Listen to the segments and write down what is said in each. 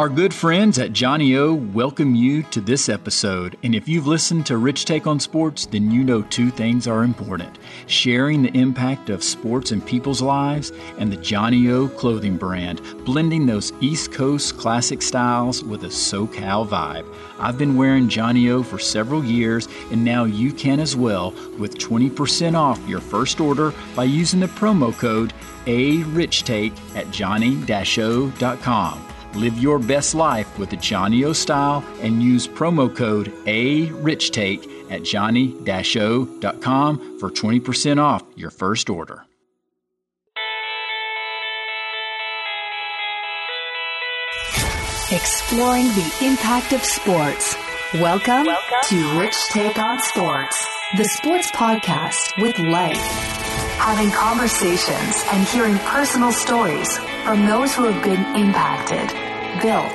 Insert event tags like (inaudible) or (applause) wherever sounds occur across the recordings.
Our good friends at Johnny O welcome you to this episode. And if you've listened to Rich Take on Sports, then you know two things are important sharing the impact of sports in people's lives and the Johnny O clothing brand, blending those East Coast classic styles with a SoCal vibe. I've been wearing Johnny O for several years, and now you can as well with 20% off your first order by using the promo code ARichTake at johnny-o.com. Live your best life with the Johnny O style and use promo code ARichTake at johnny-o.com for 20% off your first order. Exploring the impact of sports. Welcome, Welcome to Rich Take on Sports, the sports podcast with life. Having conversations and hearing personal stories from those who have been impacted, built,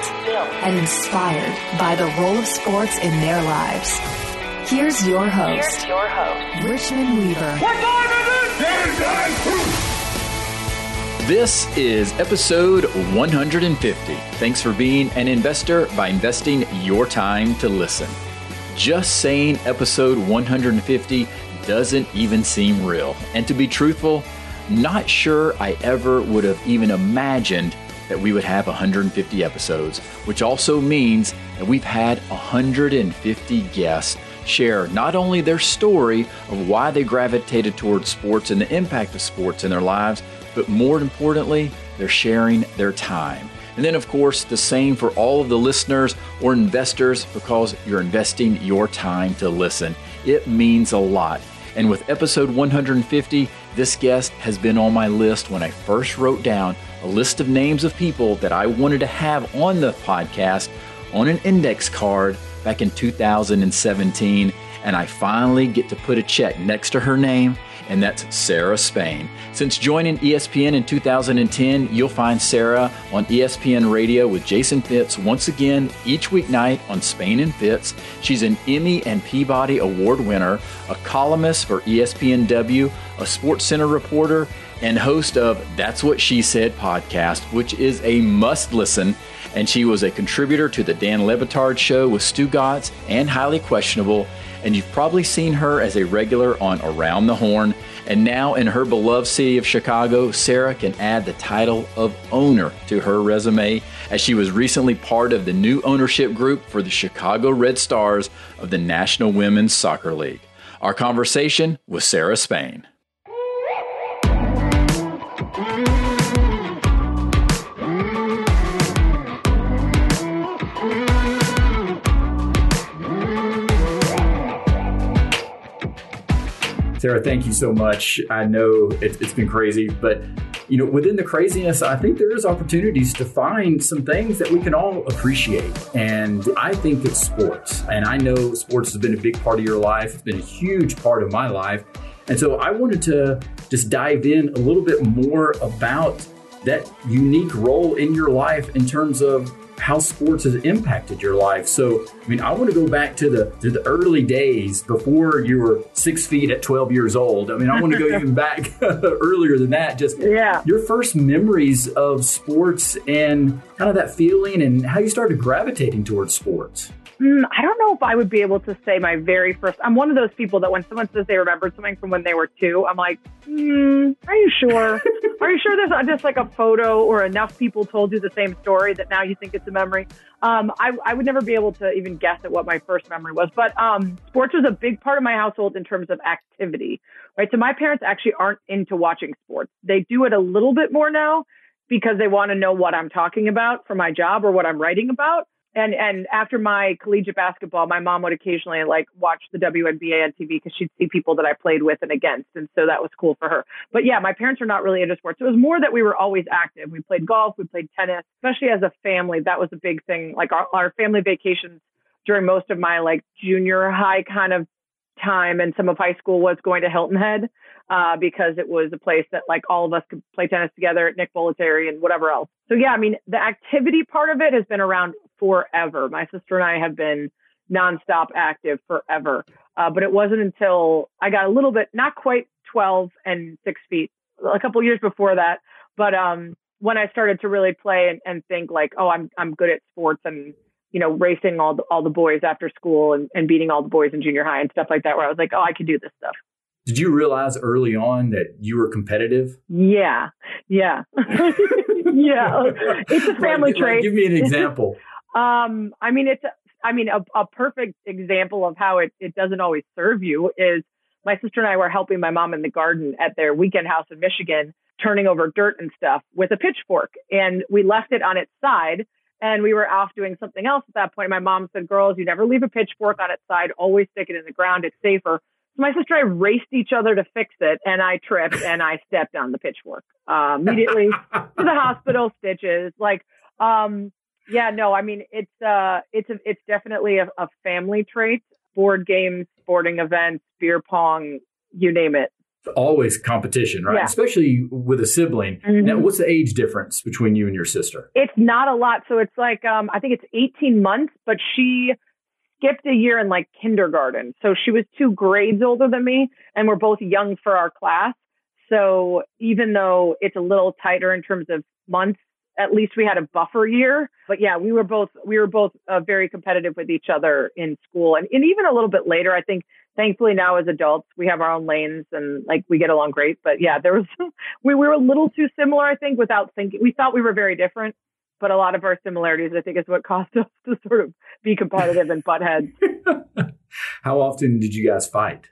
and inspired by the role of sports in their lives. Here's your host, Here's your host. Richmond Weaver. This is episode 150. Thanks for being an investor by investing your time to listen. Just saying episode 150 doesn't even seem real. And to be truthful, not sure I ever would have even imagined that we would have 150 episodes, which also means that we've had 150 guests share not only their story of why they gravitated towards sports and the impact of sports in their lives, but more importantly, they're sharing their time. And then, of course, the same for all of the listeners or investors because you're investing your time to listen. It means a lot. And with episode 150, this guest has been on my list when I first wrote down a list of names of people that I wanted to have on the podcast on an index card back in 2017. And I finally get to put a check next to her name and that's Sarah Spain. Since joining ESPN in 2010, you'll find Sarah on ESPN Radio with Jason Fitz once again each weeknight on Spain and Fitz. She's an Emmy and Peabody Award winner, a columnist for ESPNW, a Sports Center reporter, and host of That's What She Said podcast, which is a must listen. And she was a contributor to the Dan Le Batard show with Stugotz and Highly Questionable and you've probably seen her as a regular on Around the Horn. And now in her beloved city of Chicago, Sarah can add the title of owner to her resume as she was recently part of the new ownership group for the Chicago Red Stars of the National Women's Soccer League. Our conversation with Sarah Spain. Sarah, thank you so much. I know it's, it's been crazy, but you know, within the craziness, I think there is opportunities to find some things that we can all appreciate. And I think it's sports. And I know sports has been a big part of your life. It's been a huge part of my life. And so I wanted to just dive in a little bit more about that unique role in your life in terms of how sports has impacted your life. So, I mean, I want to go back to the to the early days before you were six feet at 12 years old. I mean, I want to go (laughs) even back (laughs) earlier than that. Just yeah, your first memories of sports and kind of that feeling and how you started gravitating towards sports. Mm, I don't know if I would be able to say my very first. I'm one of those people that when someone says they remembered something from when they were two, I'm like, mm, are you sure? (laughs) are you sure there's not just like a photo or enough people told you the same story that now you think it's a memory? Um, I, I would never be able to even guess at what my first memory was. But um, sports was a big part of my household in terms of activity, right? So my parents actually aren't into watching sports. They do it a little bit more now because they want to know what I'm talking about for my job or what I'm writing about and and after my collegiate basketball, my mom would occasionally like watch the WNBA on TV because she'd see people that I played with and against, and so that was cool for her. But yeah, my parents are not really into sports. It was more that we were always active. We played golf, we played tennis, especially as a family. That was a big thing. Like our, our family vacations during most of my like junior high kind of time and some of high school was going to Hilton Head uh, because it was a place that like all of us could play tennis together at Nick Bollettieri and whatever else. So yeah, I mean the activity part of it has been around forever. My sister and I have been nonstop active forever. Uh, but it wasn't until I got a little bit, not quite 12 and six feet, a couple years before that. But um, when I started to really play and, and think like, oh, I'm I'm good at sports and you know racing all the all the boys after school and, and beating all the boys in junior high and stuff like that, where I was like, oh, I could do this stuff. Did you realize early on that you were competitive? Yeah, yeah, (laughs) yeah. (laughs) It's a family like, trait. Like, give me an example. (laughs) um, I mean, it's I mean a, a perfect example of how it it doesn't always serve you is my sister and I were helping my mom in the garden at their weekend house in Michigan, turning over dirt and stuff with a pitchfork. And we left it on its side and we were off doing something else at that point. My mom said, Girls, you never leave a pitchfork on its side, always stick it in the ground. It's safer. So my sister and I raced each other to fix it, and I tripped and I stepped on the pitchfork uh, immediately to the (laughs) hospital, stitches. Like, um, yeah, no, I mean it's uh, it's a, it's definitely a, a family trait. Board games, sporting events, beer pong, you name it. Always competition, right? Yeah. Especially with a sibling. Mhm. Now, what's the age difference between you and your sister? It's not a lot. So it's like, um, I think it's 18 months, but she skipped a year in like kindergarten. So she was two grades older than me, and we're both young for our class. So even though it's a little tighter in terms of months, at least we had a buffer year. But yeah, we were both we were both uh, very competitive with each other in school, and, and even a little bit later. I think thankfully now as adults we have our own lanes and like we get along great. But yeah, there was (laughs) we, we were a little too similar. I think without thinking, we thought we were very different. But a lot of our similarities, I think, is what caused (laughs) us to sort of be competitive and butt heads. (laughs) How often did you guys fight?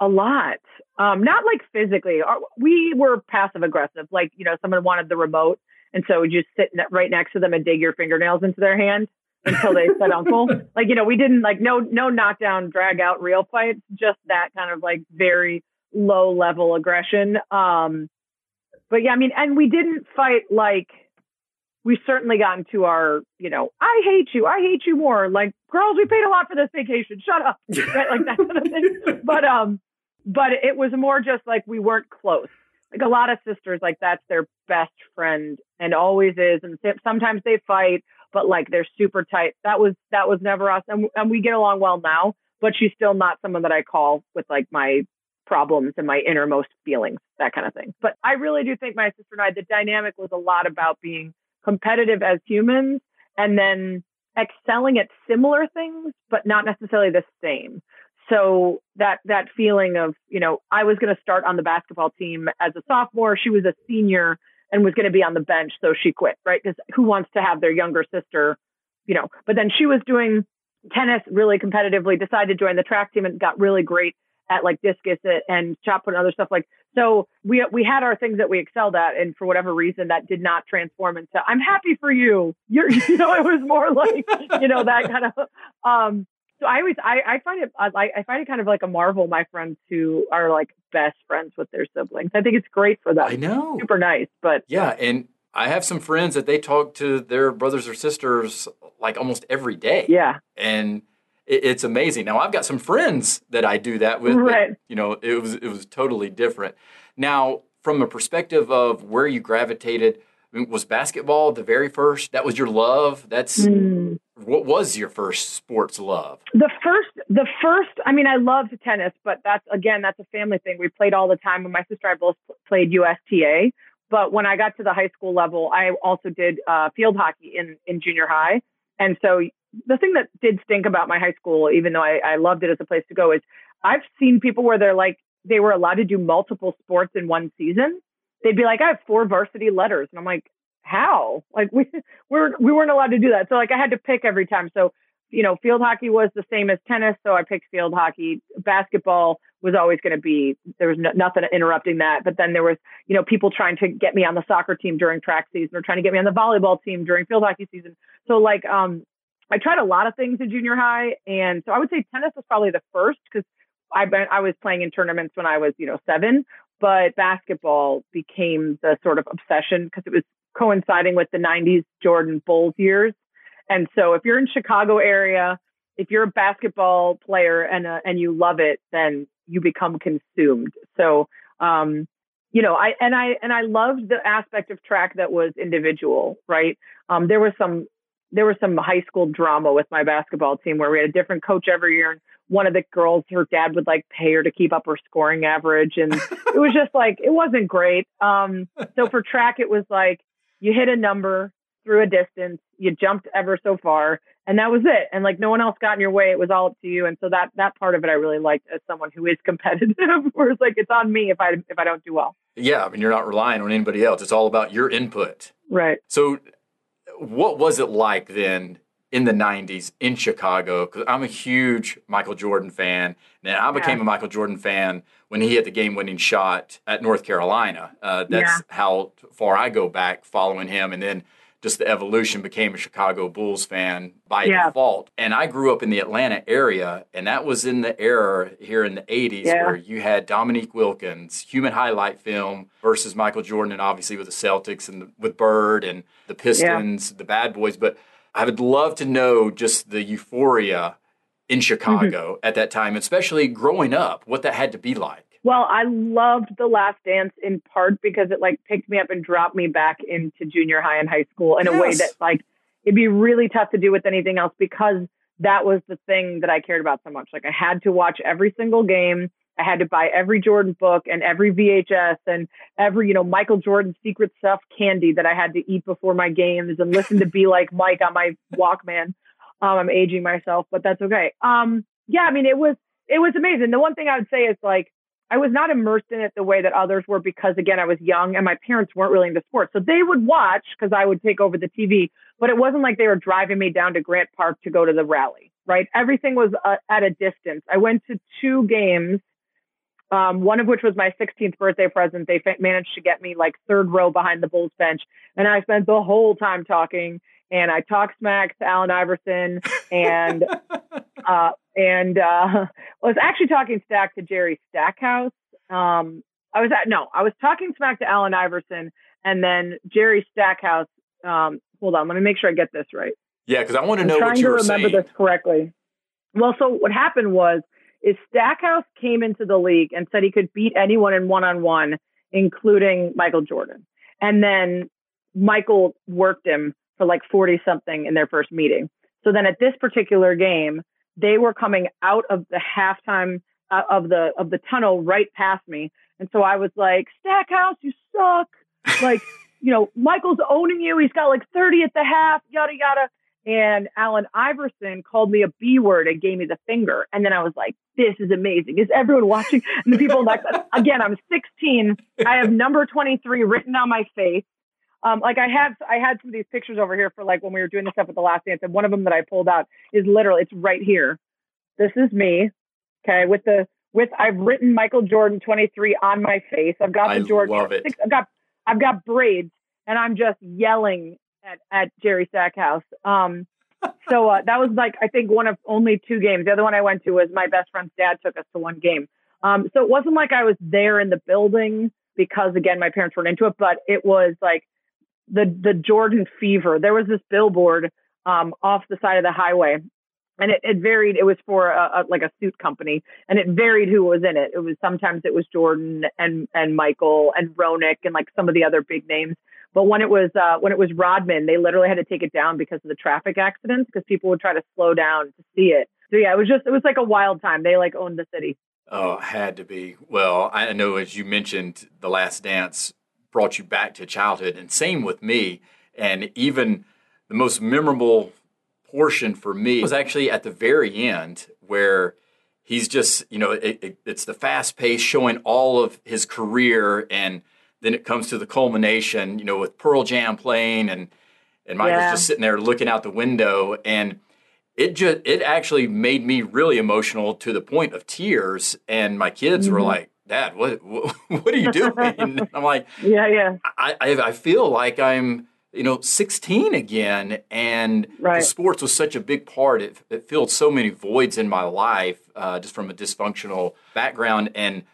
A lot. Um, not like physically. Our- We were passive aggressive. Like, you know, someone wanted the remote. And so we just sit right next to them and dig your fingernails into their hand until they said uncle. (laughs) Like, you know, we didn't like no, no knockdown, drag out real fights, just that kind of like very low level aggression. Um, but yeah, I mean, and we didn't fight like we certainly got into our, you know, I hate you, I hate you more. Like, girls, we paid a lot for this vacation. Shut up. (laughs) Right? Like that kind of thing. But um, but it was more just like we weren't close. Like a lot of sisters, like that's their best friend and always is. And sometimes they fight, but like they're super tight. That was that was never us, and and we get along well now. But she's still not someone that I call with like my problems and my innermost feelings, that kind of thing. But I really do think my sister and I, the dynamic was a lot about being competitive as humans and then excelling at similar things, but not necessarily the same. So that that feeling of, you know, I was going to start on the basketball team as a sophomore, she was a senior and was going to be on the bench, so she quit, right? Because who wants to have their younger sister, you know? But then she was doing tennis really competitively, decided to join the track team and got really great at like discus and shot put and other stuff like so we we had our things that we excelled at and for whatever reason that did not transform into I'm happy for you you're (laughs) you know it was more like you know that kind of um so I always I, I find it I, I find it kind of like a marvel my friends who are like best friends with their siblings I think it's great for them I know. super nice but Yeah, and I have some friends that they talk to their brothers or sisters like almost every day. yeah and it, it's amazing. Now I've got some friends that I do that with. Right. you know, it was it was totally different. Now, from a perspective of where you gravitated, was basketball the very first? That was your love. That's Mm. what was your first sports love? The first, the first, I mean, I loved tennis, but that's again, that's a family thing. We played all the time. When my sister and I both played USTA, but when I got to the high school level, I also did uh, field hockey in in junior high. And so the thing that did stink about my high school, even though I, I loved it as a place to go, is I've seen people where they're like they were allowed to do multiple sports in one season. They'd be like, I have four varsity letters, and I'm like, how? Like we we (laughs) were we weren't allowed to do that. So like I had to pick every time. So you know, field hockey was the same as tennis, so I picked field hockey. Basketball was always going to be there was no, nothing interrupting that. But then there was, you know, people trying to get me on the soccer team during track season or trying to get me on the volleyball team during field hockey season. So like, um, I tried a lot of things in junior high, and so I would say tennis was probably the first because I I was playing in tournaments when I was you know seven, but basketball became the sort of obsession because it was coinciding with the '90s Jordan Bulls years. And so if you're in Chicago area, if you're a basketball player and uh, and you love it, then you become consumed. So um, you know, I and I and I loved the aspect of track that was individual, right? Um, there was some there was some high school drama with my basketball team where we had a different coach every year and one of the girls her dad would like pay her to keep up her scoring average and it was just like it wasn't great um so for track it was like you hit a number through a distance, you jumped ever so far, and that was it. And like no one else got in your way. It was all up to you. And so that that part of it I really liked as someone who is competitive, (laughs) where it's like it's on me if I if I don't do well. Yeah, I mean you're not relying on anybody else. It's all about your input. Right. So what was it like then in the 90s in Chicago because I'm a huge Michael Jordan fan. And I became yeah. a Michael Jordan fan when he hit the game winning shot at North Carolina. Uh, that's yeah. how far I go back following him. And then just the evolution became a Chicago Bulls fan by yeah. default. And I grew up in the Atlanta area, and that was in the era here in the 80s where you had Dominique Wilkins, human highlight film versus Michael Jordan, and obviously with the Celtics and the, with Bird and the Pistons, the Bad Boys. But I would love to know just the euphoria in Chicago mm-hmm. at that time, especially growing up, what that had to be like. Well, I loved The Last Dance in part because it like picked me up and dropped me back into junior high and high school in yes. a way that like it'd be really tough to do with anything else because that was the thing that I cared about so much. Like I had to watch every single game. I had to buy every Jordan book and every VHS and every, you know, Michael Jordan secret stuff candy that I had to eat before my games and listen to Be Like Mike on my Walkman. Um, I'm aging myself, but that's okay. Um, yeah, I mean, it was, it was amazing. The one thing I would say is like, I was not immersed in it the way that others were because again, I was young and my parents weren't really into sports. So they would watch because I would take over the TV, but it wasn't like they were driving me down to Grant Park to go to the rally, right? Everything was uh, at a distance. I went to two games um, one of which was my 16th birthday present. They f- managed to get me like third row behind the Bulls bench. And I spent the whole time talking and I talked smack to Allen Iverson and, (laughs) uh, and, uh, (laughs) was actually talking stack to Jerry Stackhouse. Um, I was at, no, I was talking smack to Allen Iverson and then Jerry Stackhouse. Um, hold on, let me make sure I get this right. Yeah, because I want to know what you were saying. Trying to remember this correctly. Well, so what happened was is Stackhouse came into the league and said he could beat anyone in one on one, including Michael Jordan. And then Michael worked him for like 40 something in their first meeting. So then at this particular game, they were coming out of the halftime uh, of the of the tunnel right past me. And so I was like, Stackhouse, you suck. like, you know, Michael's owning you. He's got like 30 at the half, yada yada. And Allen Iverson called me a B word and gave me the finger. And then I was like, this is amazing. Is everyone watching? And the people like, again, I'm 16. I have number 23 written on my face. Um, like I have, I had some of these pictures over here for like when we were doing the stuff with the last dance. And one of them that I pulled out is literally, it's right here. This is me. Okay. With the, with, I've written Michael Jordan 23 on my face. I've got the I Jordan. Love it. I've got, I've got braids and I'm just yelling at, at Jerry Stackhouse. Um, (laughs) so uh, that was like I think one of only two games. The other one I went to was my best friend's dad took us to one game. Um, so it wasn't like I was there in the building because again my parents weren't into it, but it was like the the Jordan fever. There was this billboard um, off the side of the highway, and it, it varied. It was for a, a, like a suit company, and it varied who was in it. It was sometimes it was Jordan and and Michael and Ronick and like some of the other big names. But when it was uh, when it was Rodman, they literally had to take it down because of the traffic accidents because people would try to slow down to see it. So yeah, it was just it was like a wild time. They like owned the city. Oh, had to be. Well, I know as you mentioned, The Last Dance brought you back to childhood, and same with me. And even the most memorable portion for me was actually at the very end where he's just you know it, it, it's the fast pace showing all of his career and then it comes to the culmination, you know, with Pearl Jam playing and and Michael's yeah. just sitting there looking out the window and it just it actually made me really emotional to the point of tears and my kids mm-hmm. were like dad what, what, (laughs) what are you doing (laughs) i'm like yeah yeah I, I, I feel like i'm you know 16 again and right. the sports was such a big part it, it filled so many voids in my life uh, just from a dysfunctional background and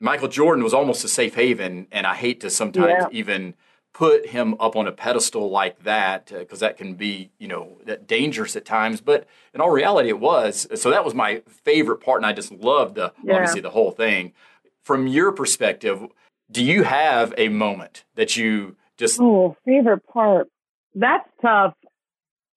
Michael Jordan was almost a safe haven, and I hate to sometimes yeah. even put him up on a pedestal like that because uh, that can be, you know, that dangerous at times. But in all reality, it was. So that was my favorite part, and I just loved the yeah. obviously the whole thing. From your perspective, do you have a moment that you just oh favorite part? That's tough.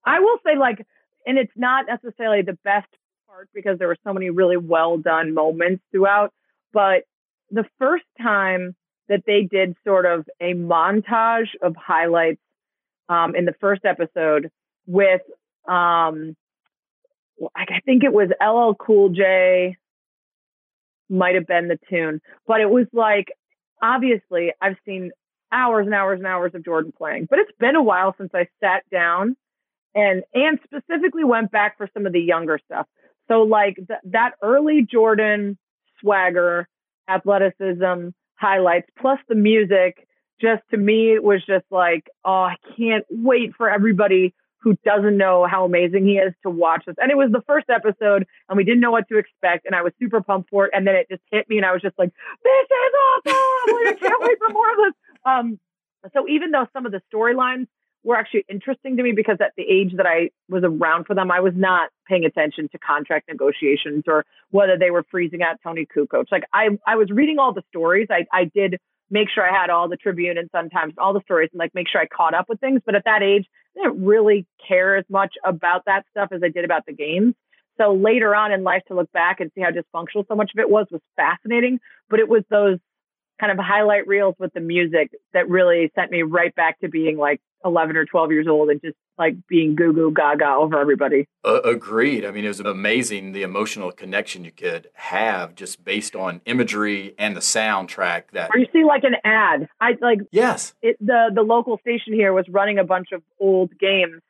I will say like, and it's not necessarily the best part because there were so many really well done moments throughout. But the first time that they did sort of a montage of highlights um, in the first episode with, um, I think it was LL Cool J, might have been the tune, but it was like, obviously, I've seen hours and hours and hours of Jordan playing, but it's been a while since I sat down and and specifically went back for some of the younger stuff. So like th- that early Jordan swagger, athleticism, highlights, plus the music, just to me it was just like, oh, I can't wait for everybody who doesn't know how amazing he is to watch this. And it was the first episode and we didn't know what to expect and I was super pumped for it. And then it just hit me and I was just like, this is awesome. Like, I can't wait for more of this. (laughs) Um, so even though some of the storylines were actually interesting to me because at the age that I was around for them, I was not paying attention to contract negotiations or whether they were freezing out Toni Kukoc. Like I, I was reading all the stories. I, I did make sure I had all the Tribune and sometimes all the stories and like make sure I caught up with things. But at that age, I didn't really care as much about that stuff as I did about the games. So later on in life to look back and see how dysfunctional so much of it was was fascinating. But it was those kind of highlight reels with the music that really sent me right back to being like 11 or 12 years old and just like being goo goo gaga over everybody. Uh, agreed. I mean, it was amazing the emotional connection you could have just based on imagery and the soundtrack that. Or you see like an ad. I like. Yes. It, the the local station here was running a bunch of old games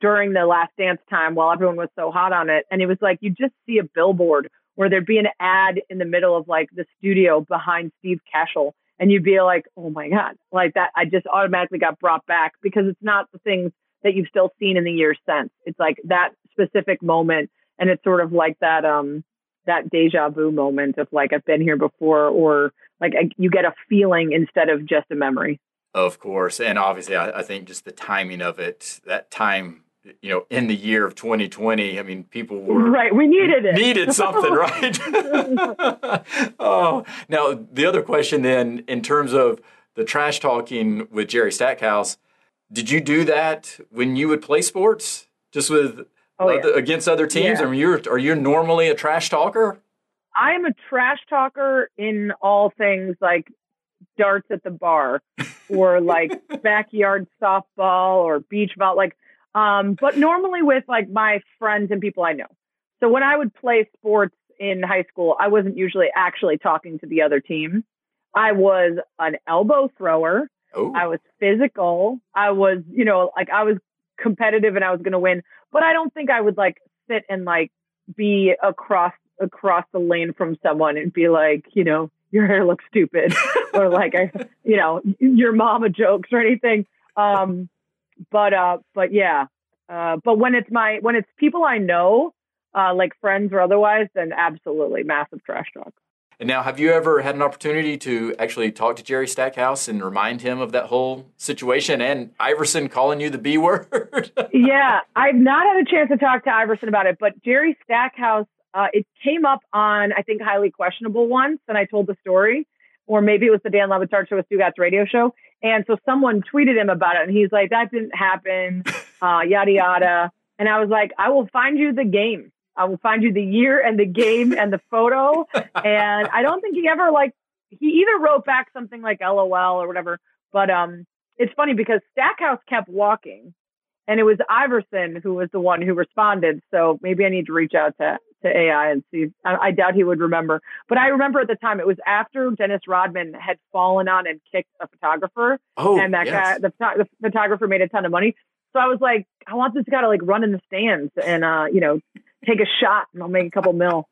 during the Last Dance time while everyone was so hot on it, and it was like you just see a billboard where there'd be an ad in the middle of like the studio behind Steve Cashel and you'd be like, oh my God, like that. I just automatically got brought back because it's not the things that you've still seen in the years since. It's like that specific moment. And it's sort of like that, um, that deja vu moment of like, I've been here before, or like you get a feeling instead of just a memory. Of course. And obviously, I, I think just the timing of it, that time you know, in the year of 2020, I mean, people were right. We needed it. Needed something, (laughs) right? (laughs) oh, now the other question then, in terms of the trash talking with Jerry Stackhouse, did you do that when you would play sports, just with oh, other, yeah. against other teams? Yeah. I mean, you're are you normally a trash talker? I am a trash talker in all things like darts at the bar, or like (laughs) backyard softball or beach ball, like um, but normally with like my friends and people I know. So when I would play sports in high school, I wasn't usually actually talking to the other team. I was an elbow thrower. Ooh. I was physical. I was, you know, like I was competitive and I was going to win, but I don't think I would like sit and like be across across the lane from someone and be like, you know, your hair looks stupid (laughs) or like I, you know, your mama jokes or anything. Um, but uh, but yeah, uh, but when it's my when it's people I know, uh, like friends or otherwise, then absolutely massive trash talk. And now, have you ever had an opportunity to actually talk to Jerry Stackhouse and remind him of that whole situation and Iverson calling you the B word? (laughs) yeah, I've not had a chance to talk to Iverson about it, but Jerry Stackhouse, uh, it came up on, I think, Highly Questionable once, and I told the story or maybe it was the Dan Le Batard show with Stugotz radio show. And so someone tweeted him about it and he's like, that didn't happen, (laughs) uh, yada, yada. And I was like, I will find you the game. I will find you the year and the game and the photo. And I don't think he ever like, he either wrote back something like LOL or whatever. But um, it's funny because Stackhouse kept walking and it was Iverson who was the one who responded. So maybe I need to reach out to to AI and see. I, I, doubt he would remember, but I remember at the time it was after Dennis Rodman had fallen on and kicked a photographer, oh, and that yes. guy, the, the photographer, made a ton of money. So I was like, I want this guy to like run in the stands and uh, you know take a shot, and I'll make a couple mil.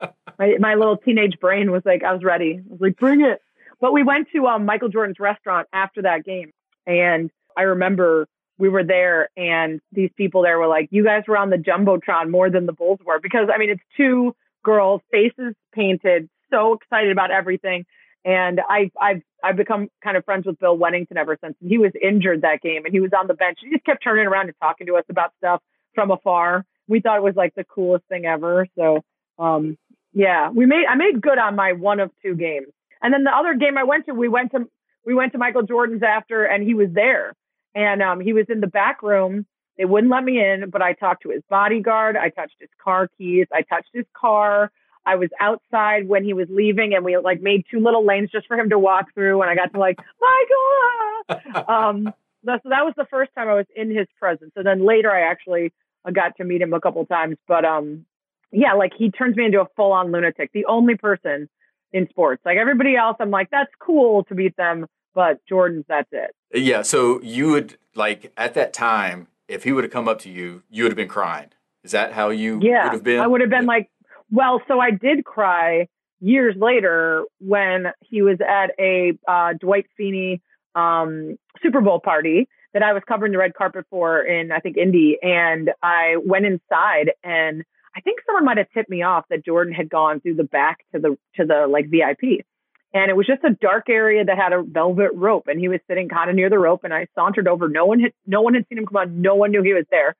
(laughs) my my little teenage brain was like, I was ready. I was like, bring it. But we went to um, Michael Jordan's restaurant after that game, and I remember we were there and these people there were like, you guys were on the Jumbotron more than the Bulls were. Because I mean, it's two girls, faces painted, so excited about everything. And I, I've, I've become kind of friends with Bill Wennington ever since. He was injured that game and he was on the bench. He just kept turning around and talking to us about stuff from afar. We thought it was like the coolest thing ever. So, um, yeah, we made, I made good on my one of two games. And then the other game I went to, we went to, we went to Michael Jordan's after and he was there and um, he was in the back room. They wouldn't let me in, but I talked to his bodyguard. I touched his car keys. I touched his car. I was outside when he was leaving, and we like made two little lanes just for him to walk through. And I got to like Michael. (laughs) um, so that was the first time I was in his presence. And then later, I actually uh, got to meet him a couple times. But um, yeah, like he turns me into a full on lunatic. The only person in sports, like everybody else, I'm like, that's cool to beat them, but Jordan's, that's it. Yeah. So you would like at that time, if he would have come up to you, you would have been crying. Is that how you yeah, would have been? I would have been yeah. like, well, so I did cry years later when he was at a uh, Dwight Freeney um, Super Bowl party that I was covering the red carpet for in I think Indy, and I went inside and I think someone might have tipped me off that Jordan had gone through the back to the to the like VIP. And it was just a dark area that had a velvet rope and he was sitting kind of near the rope and I sauntered over. No one had no one had seen him come on. No one knew he was there.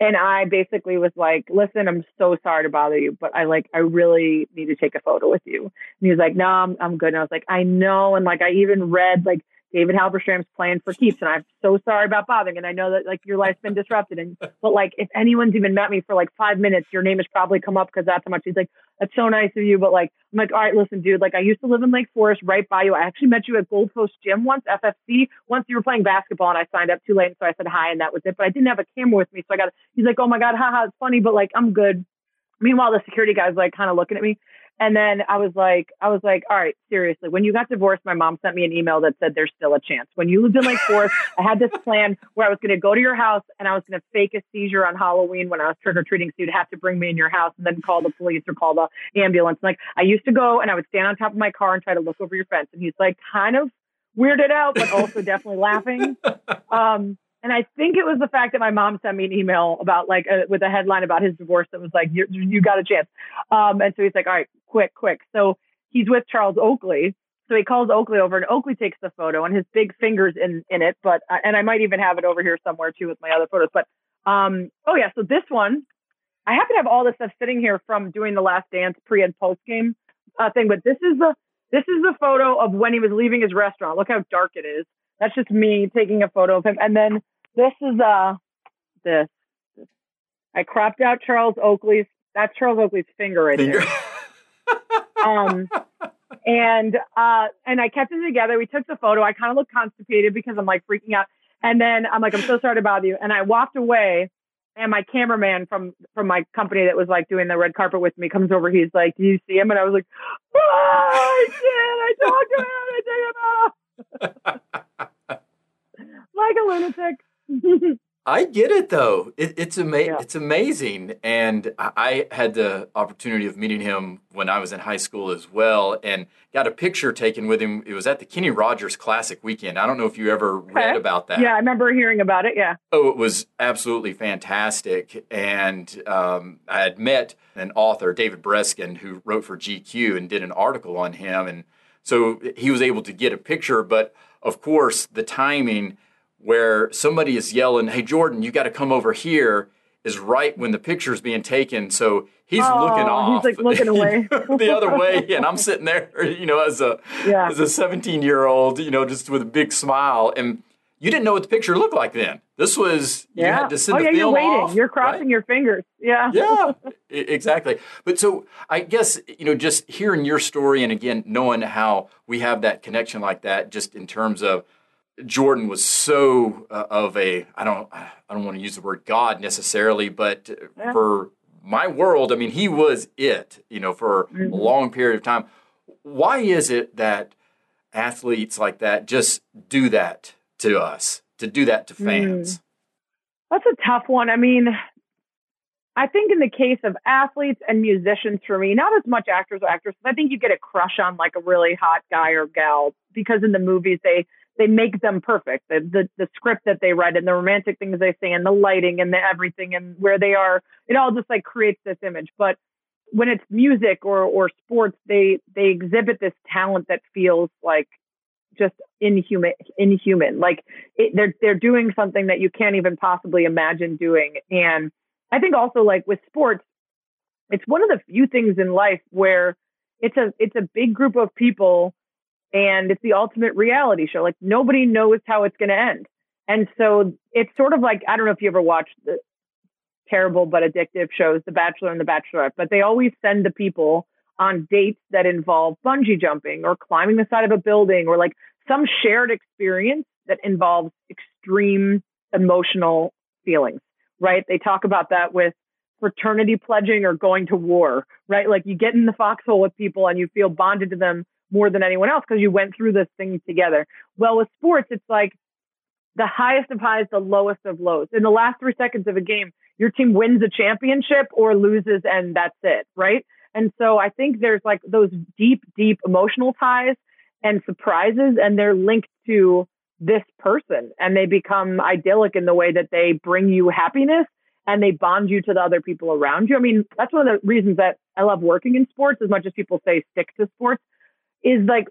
And I basically was like, listen, I'm so sorry to bother you, but I like, I really need to take a photo with you. And he was like, no, I'm, I'm good. And I was like, I know. And like, I even read like David Halberstam's playing for keeps, and I'm so sorry about bothering. And I know that like your life's been disrupted, and (laughs) but like if anyone's even met me for like five minutes, your name has probably come up because that's how much he's like. That's so nice of you, but like I'm like, all right, listen, dude. Like I used to live in Lake Forest, right by you. I actually met you at Gold Coast Gym once, FFC. Once you were playing basketball, and I signed up too late, and so I said hi, and that was it. But I didn't have a camera with me, so I got. He's like, oh my god, haha, it's funny, but like I'm good. Meanwhile, the security guy's like kind of looking at me. And then I was like, I was like, all right, seriously. When you got divorced, my mom sent me an email that said there's still a chance. When you lived in Lake Forest, I had this plan where I was going to go to your house and I was going to fake a seizure on Halloween when I was trick or treating. So you'd have to bring me in your house and then call the police or call the ambulance. Like I used to go and I would stand on top of my car and try to look over your fence. And he's like, kind of weirded out, but also definitely laughing. (laughs) Um, and I think it was the fact that my mom sent me an email about like a, with a headline about his divorce that was like, you, you got a chance. Um, and so he's like, all right, quick, quick. So he's with Charles Oakley. So he calls Oakley over and Oakley takes the photo and his big fingers in, in it. But, uh, and I might even have it over here somewhere too with my other photos. But, um, oh yeah. So this one, I happen to have all this stuff sitting here from doing the last dance pre and post game uh, thing. But this is the, this is the photo of when he was leaving his restaurant. Look how dark it is. That's just me taking a photo of him. And then this is uh this. I cropped out Charles Oakley's. That's Charles Oakley's finger right finger. there. um, and uh, and I kept it together. We took the photo. I kind of looked constipated because I'm like freaking out. And then I'm like, I'm so sorry to bother you. And I walked away. And my cameraman from from my company that was like doing the red carpet with me comes over. He's like, "Do you see him?" And I was like, "Oh, I did. I talked to him. I took him off." Like a lunatic. (laughs) I get it though. It, it's ama- yeah. It's amazing, and I had the opportunity of meeting him when I was in high school as well, and got a picture taken with him. It was at the Kenny Rogers Classic weekend. I don't know if you ever okay. read about that. Yeah, I remember hearing about it. Yeah. Oh, it was absolutely fantastic, and um, I had met an author, David Breskin, who wrote for GQ and did an article on him, and so he was able to get a picture, but of course, the timing where somebody is yelling, Hey, Jordan, you got to come over here is right when the picture is being taken. So he's oh, looking off. He's like looking away (laughs) the other way. And I'm sitting there, (laughs) you know, as a, yeah. as a 17 year old, you know, just with a big smile. And you didn't know what the picture looked like then. This was you had to send oh, yeah, the film you're waiting. off. You're crossing right? your fingers. Yeah. Yeah. (laughs) exactly. But so I guess you know just hearing your story and again knowing how we have that connection like that just in terms of Jordan was so uh, of a I don't I don't want to use the word God necessarily, but yeah. for my world, I mean, he was it, you know, for mm-hmm. a long period of time. Why is it that athletes like that just do that to us? to do that to mm. fans? Mm. That's a tough one. I mean, I think in the case of athletes and musicians for me, not as much actors or actresses, I think you get a crush on like a really hot guy or gal because in the movies they they make them perfect. The, the the script that they write and the romantic things they say and the lighting and the everything and where they are, it all just like creates this image. But when it's music or or sports, they they exhibit this talent that feels like just inhuman inhuman. Like it, they're they're doing something that you can't even possibly imagine doing. And i think also like with sports it's one of the few things in life where it's a it's a big group of people and it's the ultimate reality show. Like nobody knows how it's going to end. And so it's sort of like i don't know if you ever watched the terrible but addictive shows, The Bachelor and The Bachelorette, but they always send the people on dates that involve bungee jumping or climbing the side of a building or like some shared experience that involves extreme emotional feelings, right? They talk about that with fraternity pledging or going to war, right? Like you get in the foxhole with people and you feel bonded to them more than anyone else because you went through this thing together. Well, with sports, it's like the highest of highs, the lowest of lows. In the last three seconds of a game, your team wins a championship or loses, and that's it, right? And so I think there's like those deep, deep emotional ties and surprises, and they're linked to this person, and they become idyllic in the way that they bring you happiness and they bond you to the other people around you. I mean, that's one of the reasons that I love working in sports as much as people say stick to sports is like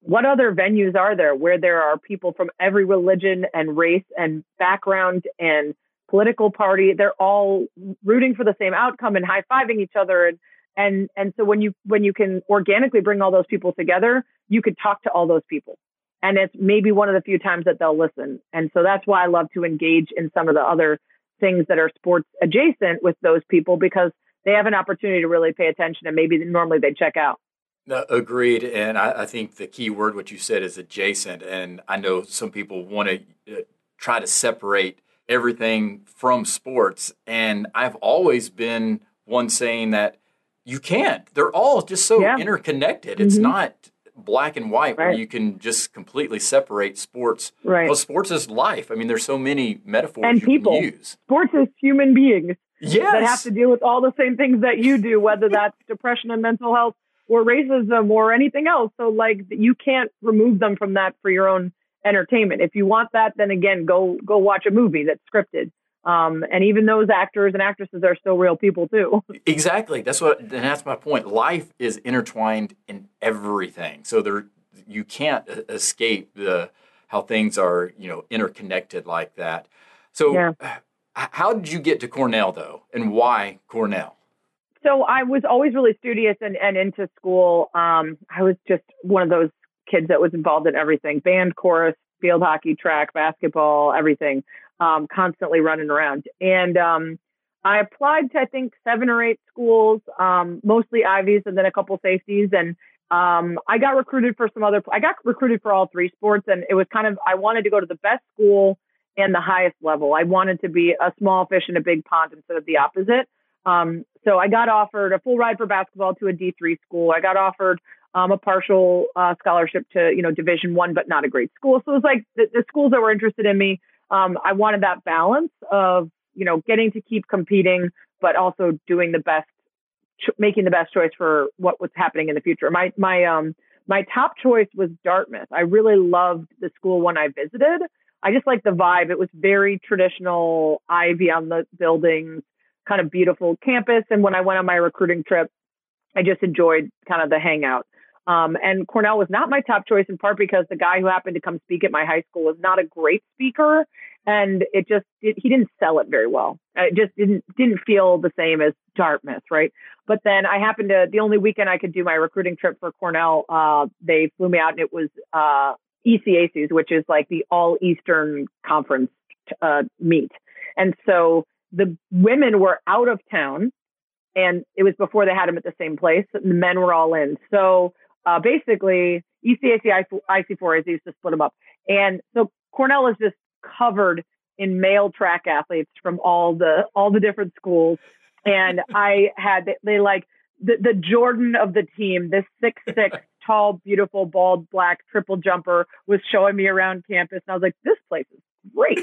what other venues are there where there are people from every religion and race and background and political party they're all rooting for the same outcome and high-fiving each other and and and so when you when you can organically bring all those people together you could talk to all those people and it's maybe one of the few times that they'll listen and so that's why i love to engage in some of the other things that are sports adjacent with those people because they have an opportunity to really pay attention and maybe normally they check out no, agreed. And I, I, think the key word, what you said, is adjacent. And I know some people want to uh, try to separate everything from sports. And I've always been one saying that you can't. They're all just so yeah. interconnected. It's mm-hmm. not black and white right. where you can just completely separate sports. Right. Well, sports is life. I mean, there's so many metaphors and people. use. Sports is human beings. Yes. That have to deal with all the same things that you do, whether (laughs) that's depression and mental health or racism or anything else. So like you can't remove them from that for your own entertainment. If you want that, then again, go go watch a movie that's scripted. Um, and even those actors and actresses are still real people too. (laughs) Exactly. That's what. And that's my point. Life is intertwined in everything. So there, you can't escape the how things are, you know, interconnected like that. So, yeah. how did you get to Cornell though, and why Cornell? So I was always really studious and, and into school. Um, I was just one of those kids that was involved in everything band, chorus, field hockey, track, basketball, everything, um, constantly running around. And um, I applied to, I think, seven or eight schools, um, mostly Ivies and then a couple safeties. And um, I got recruited for some other, I got recruited for all three sports. And it was kind of, I wanted to go to the best school and the highest level. I wanted to be a small fish in a big pond instead of the opposite. Um, so I got offered a full ride for basketball to a D3 school. I got offered um, a partial uh, scholarship to you know Division One, but not a great school. So it was like the, the schools that were interested in me. Um, I wanted that balance of you know getting to keep competing, but also doing the best, making the best choice for what was happening in the future. My my um my top choice was Dartmouth. I really loved the school when I visited. I just liked the vibe. It was very traditional, ivy on the buildings kind of beautiful campus. And when I went on my recruiting trip, I just enjoyed kind of the hangout. Um, and Cornell was not my top choice in part because the guy who happened to come speak at my high school was not a great speaker, and it just it, he didn't sell it very well. It just didn't didn't feel the same as Dartmouth, right? But then I happened to the only weekend I could do my recruiting trip for Cornell, uh, they flew me out, and it was uh, ECACs, which is like the All Eastern Conference uh, meet, and so the women were out of town and it was before they had them at the same place. The men were all in. So uh, basically, ECAC, IC4 they used to split them up. And so Cornell is just covered in male track athletes from all the all the different schools. And (laughs) I had they, they like the, the Jordan of the team, this six (laughs) six tall, beautiful, bald, black triple jumper was showing me around campus. And I was like, this place is great.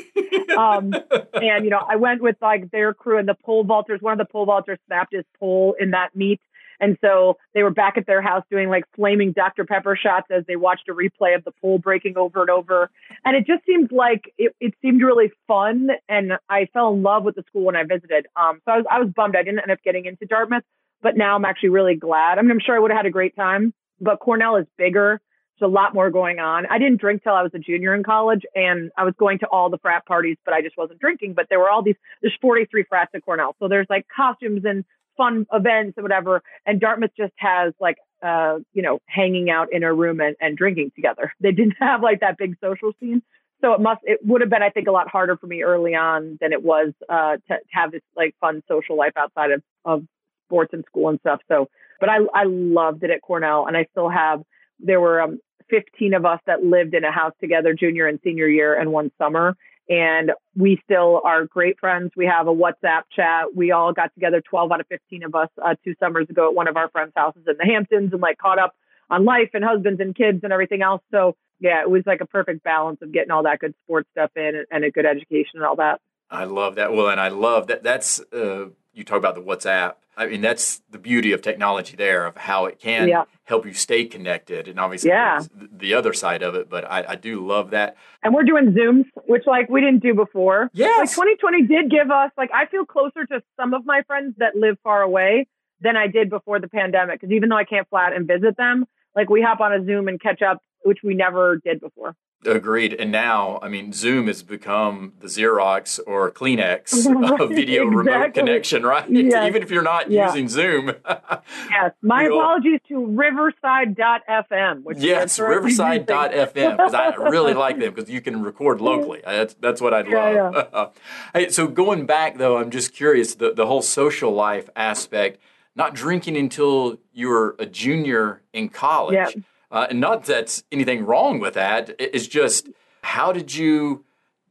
(laughs) um, and, you know, I went with like their crew and the pole vaulters. One of the pole vaulters snapped his pole in that meet. And so they were back at their house doing like flaming Dr. Pepper shots as they watched a replay of the pole breaking over and over. And it just seemed like it, it seemed really fun. And I fell in love with the school when I visited. Um, so I was, I was bummed I didn't end up getting into Dartmouth, but now I'm actually really glad. I mean, I'm sure I would have had a great time, but Cornell is bigger There's a lot more going on. I didn't drink till I was a junior in college, and I was going to all the frat parties, but I just wasn't drinking. But there were all these. There's 43 frats at Cornell, so there's like costumes and fun events and whatever. And Dartmouth just has like, uh, you know, hanging out in a room and, and drinking together. (laughs) They didn't have like that big social scene. So it must, it would have been, I think, a lot harder for me early on than it was uh, to, to have this like fun social life outside of, of sports and school and stuff. So, but I, I loved it at Cornell and I still have, there were um, 15 of us that lived in a house together junior and senior year and one summer. And we still are great friends. We have a WhatsApp chat. We all got together, 12 out of 15 of us, uh, two summers ago at one of our friends' houses in the Hamptons and like caught up on life and husbands and kids and everything else. So yeah, it was like a perfect balance of getting all that good sports stuff in and, a good education and all that. I love that. Well, and I love that. That's uh, you talk about the WhatsApp. I mean, that's the beauty of technology there of how it can yeah. help you stay connected, and obviously, yeah. the other side of it. But I, I, do love that. And we're doing Zooms, which like we didn't do before. Yeah, like 2020 did give us like I feel closer to some of my friends that live far away than I did before the pandemic. Because even though I can't fly out and visit them, like we hop on a Zoom and catch up, which we never did before. Agreed. And now, I mean, Zoom has become the Xerox or Kleenex (laughs) of video exactly. remote connection, right? (laughs) Yes. Even if you're not yeah. using Zoom. yes. (laughs) My apologies to Riverside.fm. Which yes, Riverside.fm, because I really like them because you can record locally. That's, that's what I love. Yeah, yeah. hey, so going back, though, I'm just curious the, the whole social life aspect, not drinking until you were a junior in college. Uh, and not that's anything wrong with that. It's just how did you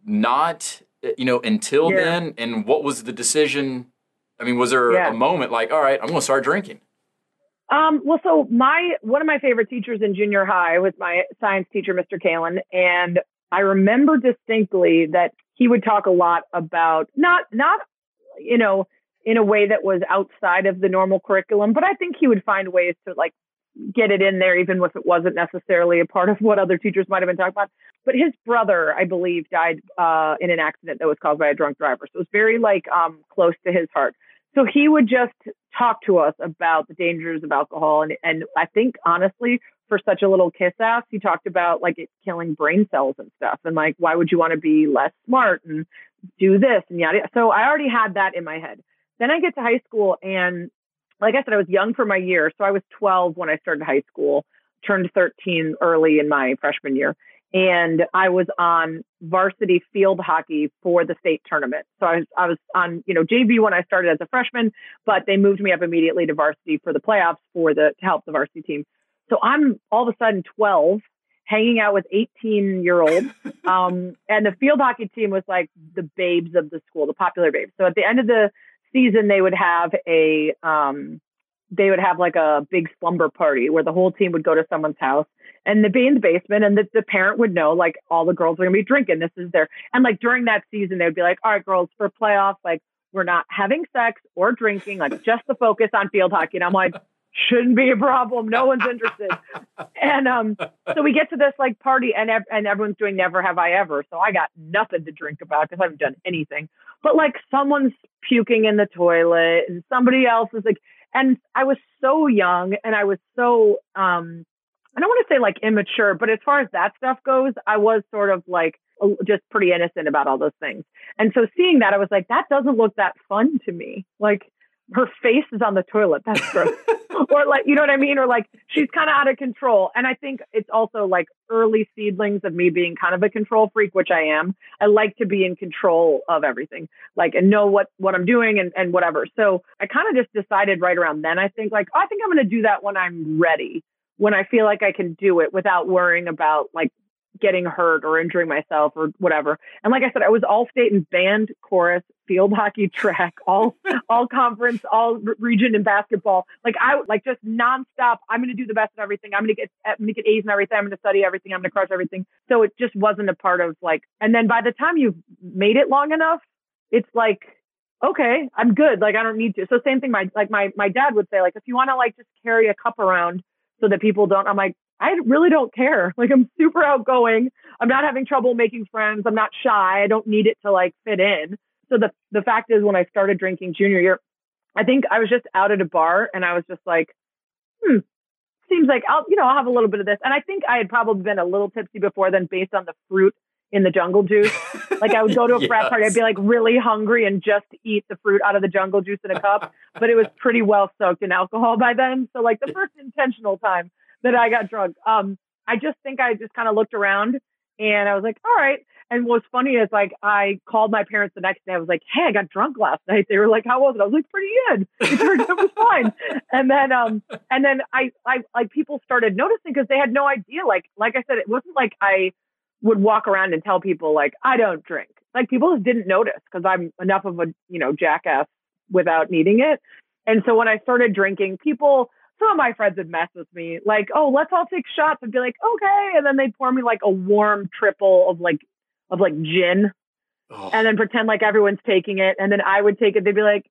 not, you know, until yeah. then, and what was the decision? I mean, was there yeah. a moment like, all right, I'm going to start drinking? Um, well, so my one of my favorite teachers in junior high was my science teacher, Mr. Kalen, and I remember distinctly that he would talk a lot about not not you know in a way that was outside of the normal curriculum, but I think he would find ways to like get it in there, even if it wasn't necessarily a part of what other teachers might have been talking about. But his brother, I believe, died uh, in an accident that was caused by a drunk driver. So it was very like um, close to his heart. So he would just talk to us about the dangers of alcohol, and and I think honestly, for such a little kiss ass, he talked about like it killing brain cells and stuff, and like why would you want to be less smart and do this and yada. So I already had that in my head. Then I get to high school and like I said, I was young for my year. So I was 12 when I started high school, turned 13 early in my freshman year. And I was on varsity field hockey for the state tournament. So I was, I was on, you know, JV when I started as a freshman, but they moved me up immediately to varsity for the playoffs for the, to help the varsity team. So I'm all of a sudden 12 hanging out with 18 year olds. (laughs) Um, and the field hockey team was like the babes of the school, the popular babes. So at the end of the season they would have a um they would have like a big slumber party where the whole team would go to someone's house and they'd be in the basement and the, the parent would know like all the girls are gonna be drinking. This is their and like during that season they would be like, All right, girls, for playoffs, like we're not having sex or drinking, like just the focus on field hockey. And I'm like, shouldn't be a problem. No one's interested. (laughs) and um, so we get to this like party, and ev- and everyone's doing Never Have I Ever. So I got nothing to drink about because I haven't done anything. But like someone's puking in the toilet, and somebody else is like, and I was so young, and I was so um, I don't want to say like immature, but as far as that stuff goes, I was sort of like just pretty innocent about all those things. And so seeing that, I was like, that doesn't look that fun to me. Like her face is on the toilet. That's gross. (laughs) (laughs) or like, you know what I mean? Or like she's kind of out of control. And I think it's also like early seedlings of me being kind of a control freak, which I am. I like to be in control of everything, like, and know what, what I'm doing and, and whatever. So I kind of just decided right around then, I think like, oh, I think I'm going to do that when I'm ready when I feel like I can do it without worrying about like getting hurt or injuring myself or whatever. And like I said, I was all state and band, chorus, field hockey, (laughs) track, all all conference, all region in basketball. Like I like just nonstop. I'm going to do the best at everything. I'm going to get I'm going to get A's and everything. I'm going to study everything. I'm going to crush everything. So it just wasn't a part of like. And then by the time you've made it long enough, it's like okay, I'm good. Like I don't need to. So same thing. My like my my dad would say like if you want to like just carry a cup around so that people don't. I'm like I really don't care. (laughs) Like I'm super outgoing. I'm not having trouble making friends. I'm not shy. I don't need it to like fit in. So the the fact is when I started drinking junior year, I think I was just out at a bar and I was just like, hmm, seems like I'll you know, I'll have a little bit of this. And I think I had probably been a little tipsy before then based on the fruit in the jungle juice. (laughs) like I would go to a yes. frat party, I'd be like really hungry and just eat the fruit out of the jungle juice in a cup. but it was pretty well soaked in alcohol by then. So like the first (laughs) intentional time that I got drunk. Um, I just think I just kind of looked around and I was like, all right. And what's funny is like I called my parents the next day. I was like, "Hey, I got drunk last (laughs) night." They were like, "How was it?" I was like, "Pretty good. It turned out was (laughs) fine." And then, um, and then I, I like people started noticing because they had no idea. Like, like I said, it wasn't like I would walk around and tell people like I don't drink. Like people just didn't notice because I'm enough of a you know jackass without needing it. And so when I started drinking, people some of my friends would mess with me, like, oh, let's all take shots and be like, okay. And then they'd pour me like a warm triple of like of like gin oh. and then pretend like everyone's taking it. And then I would take it. They'd be like,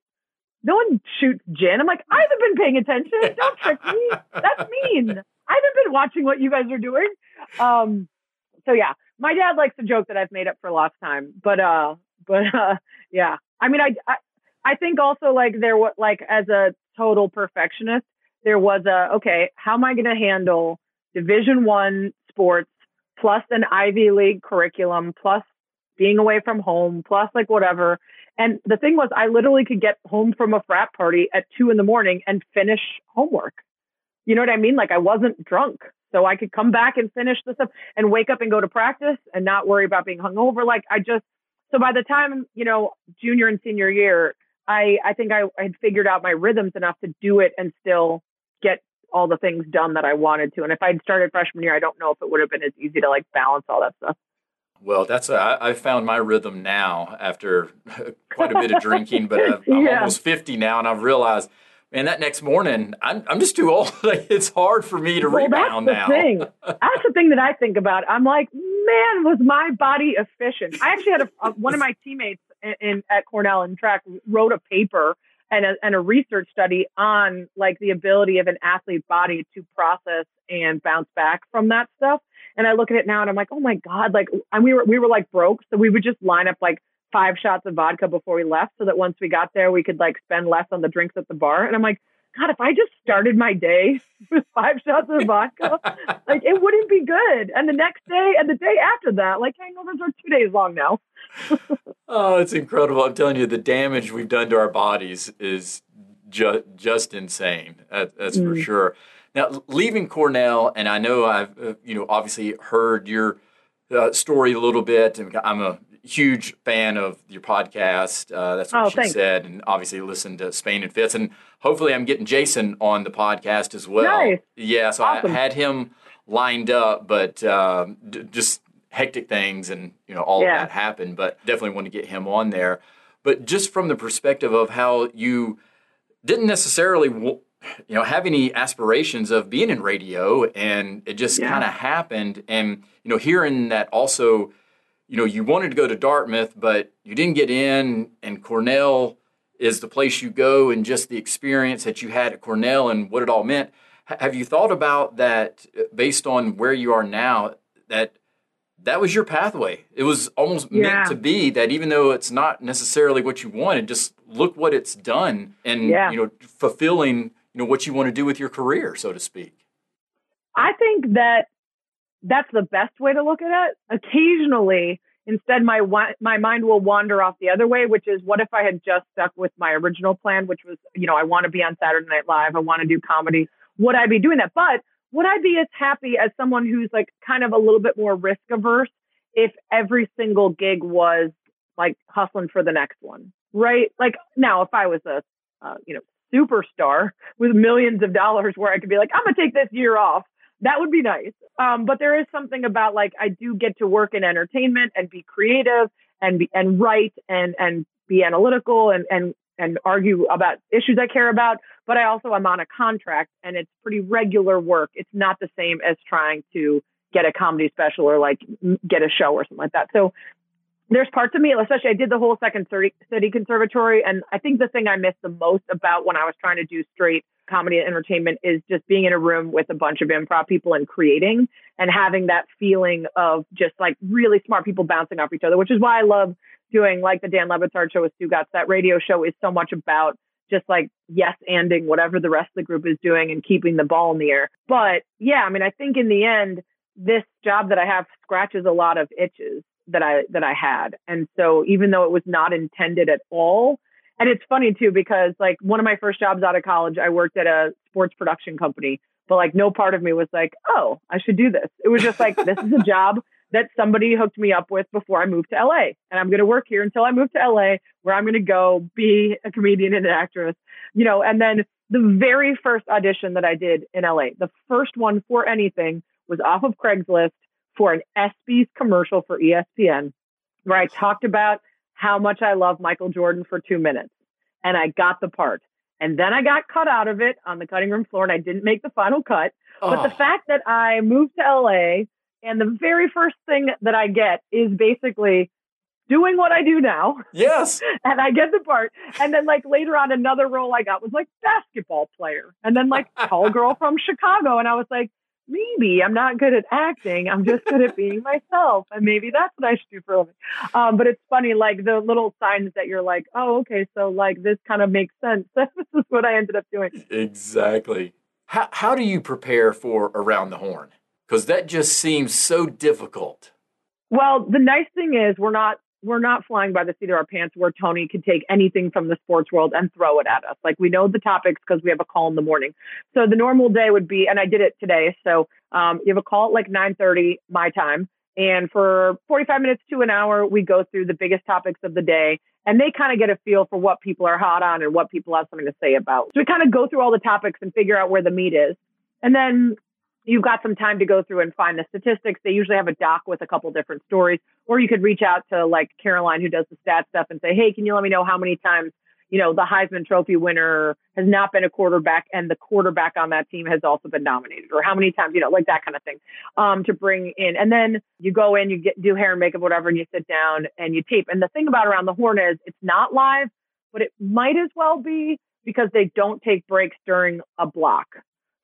no one shoots gin. I'm like, I haven't been paying attention. Don't trick me. That's mean. I haven't been watching what you guys are doing. Um, so yeah, my dad likes to joke that I've made up for lost time, but, uh, but, uh, yeah, I mean, I, I, I think also like there was like as a total perfectionist, there was a, okay, how am I going to handle division one sports plus an Ivy League curriculum, plus being away from home, plus like whatever. And the thing was, I literally could get home from a frat party at two in the morning and finish homework. You know what I mean? Like I wasn't drunk. So I could come back and finish the stuff and wake up and go to practice and not worry about being hungover. Like I just, so by the time, you know, junior and senior year, I, I think I, I had figured out my rhythms enough to do it and still all the things done that I wanted to. And if I'd started freshman year, I don't know if it would have been as easy to like balance all that stuff. Well, that's a, I, I found my rhythm now after (laughs) quite a bit of drinking, but uh, i am yeah. almost 50 now, and I've realized, man, that next morning, I'm, I'm just too old. (laughs) it's hard for me to well, rebound that's the now. Thing. (laughs) that's the thing that I think about. I'm like, man, was my body efficient? I actually had a, a one of my teammates in, in at Cornell in track wrote a paper and a, and a research study on like the ability of an athlete's body to process and bounce back from that stuff. And I look at it now and I'm like, oh my god, like and we were we were like broke, so we would just line up like five shots of vodka before we left, so that once we got there, we could like spend less on the drinks at the bar. And I'm like, God, if I just started my day (laughs) with five shots of vodka, (laughs) like it wouldn't be good. And the next day and the day after that, like hangovers are two days long now. (laughs) oh, it's incredible. I'm telling you, the damage we've done to our bodies is ju- just insane. That, that's mm. for sure. Now, leaving Cornell, and I know I've, uh, you know, obviously heard your uh, story a little bit. And I'm a huge fan of your podcast. Uh, that's what oh, she thanks. said, and obviously listen to Spain and Fitz, and hopefully I'm getting Jason on the podcast as well. Nice. Yeah, so awesome. I had him lined up, but um, d- just hectic things and you know all yeah. of that happened. But definitely want to get him on there. But just from the perspective of how you didn't necessarily. W- you know, have any aspirations of being in radio, and it just yeah. kind of happened. And you know, hearing that also you know, you wanted to go to Dartmouth, but you didn't get in, and Cornell is the place you go, and just the experience that you had at Cornell and what it all meant. have you thought about that uh, based on where you are now? That that was your pathway. It was almost yeah. meant to be that, even though it's not necessarily what you wanted, just look what it's done, and yeah. you know, fulfilling you know what you want to do with your career, so to speak. I think that that's the best way to look at it. Occasionally, instead, my my mind will wander off the other way, which is what if I had just stuck with my original plan, which was, you know, I want to be on Saturday Night Live, I want to do comedy. Would I be doing that? But would I be as happy as someone who's like kind of a little bit more risk averse if every single gig was like hustling for the next one, right? Like now, if I was a, uh, you know, superstar with millions of dollars where I could be like, I'm gonna take this year off that would be nice. Um, but there is something about like I do get to work in entertainment and be creative and be and write and and be analytical and and and argue about issues I care about. But I also am on a contract and it's pretty regular work. It's not the same as trying to get a comedy special or like get a show or something like that. So there's parts of me, especially I did the whole second city conservatory. And I think the thing I missed the most about when I was trying to do straight comedy and entertainment is just being in a room with a bunch of improv people and creating and having that feeling of just like really smart people bouncing off each other, which is why I love doing like the Dan Le Batard show with Stugotz. That radio show is so much about just like yes anding whatever the rest of the group is doing and keeping the ball in the air. But yeah, I mean, I think in the end, this job that I have scratches a lot of itches that I that I had. And so even though it was not intended at all, and it's funny too because like one of my first jobs out of college, I worked at a sports production company, but like no part of me was like, "Oh, I should do this." It was just like this is a (laughs) job that somebody hooked me up with before I moved to LA. And I'm going to work here until I move to LA, where I'm going to go be a comedian and an actress, you know, and then the very first audition that I did in LA, the first one for anything was off of Craigslist for an ESPYS commercial for ESPN, where I talked about how much I love Michael Jordan for two minutes. And I got the part. And then I got cut out of it on the cutting room floor and I didn't make the final cut. Oh. But the fact that I moved to LA and the very first thing that I get is basically doing what I do now. Yes. (laughs) and I get the part. And then like later on another role I got was like basketball player. And then like tall girl from Chicago. And I was like, maybe I'm not good at acting. I'm just good at being myself. And maybe that's what I should do for a living. Um, but it's funny, like the little signs that you're like, oh, okay, so like this kind of makes sense. (laughs) this is what I ended up doing. Exactly. How, how do you prepare for Around the Horn? Because that just seems so difficult. Well, the nice thing is we're not we're not flying by the seat of our pants where Tony could take anything from the sports world and throw it at us. Like we know the topics because we have a call in the morning. So the normal day would be, and I did it today. So um, you have a call at like 9:30 my time, and for 45 minutes to an hour, we go through the biggest topics of the day, and they kind of get a feel for what people are hot on and what people have something to say about. So we kind of go through all the topics and figure out where the meat is. And then you've got some time to go through and find the statistics. They usually have a doc with a couple different stories, or you could reach out to like Caroline, who does the stat stuff, and say, "Hey, can you let me know how many times you know the Heisman Trophy winner has not been a quarterback, and the quarterback on that team has also been nominated, or how many times you know like that kind of thing um, to bring in." And then you go in, you get do hair and makeup, whatever, and you sit down and you tape. And the thing about Around the Horn is it's not live, but it might as well be because they don't take breaks during a block.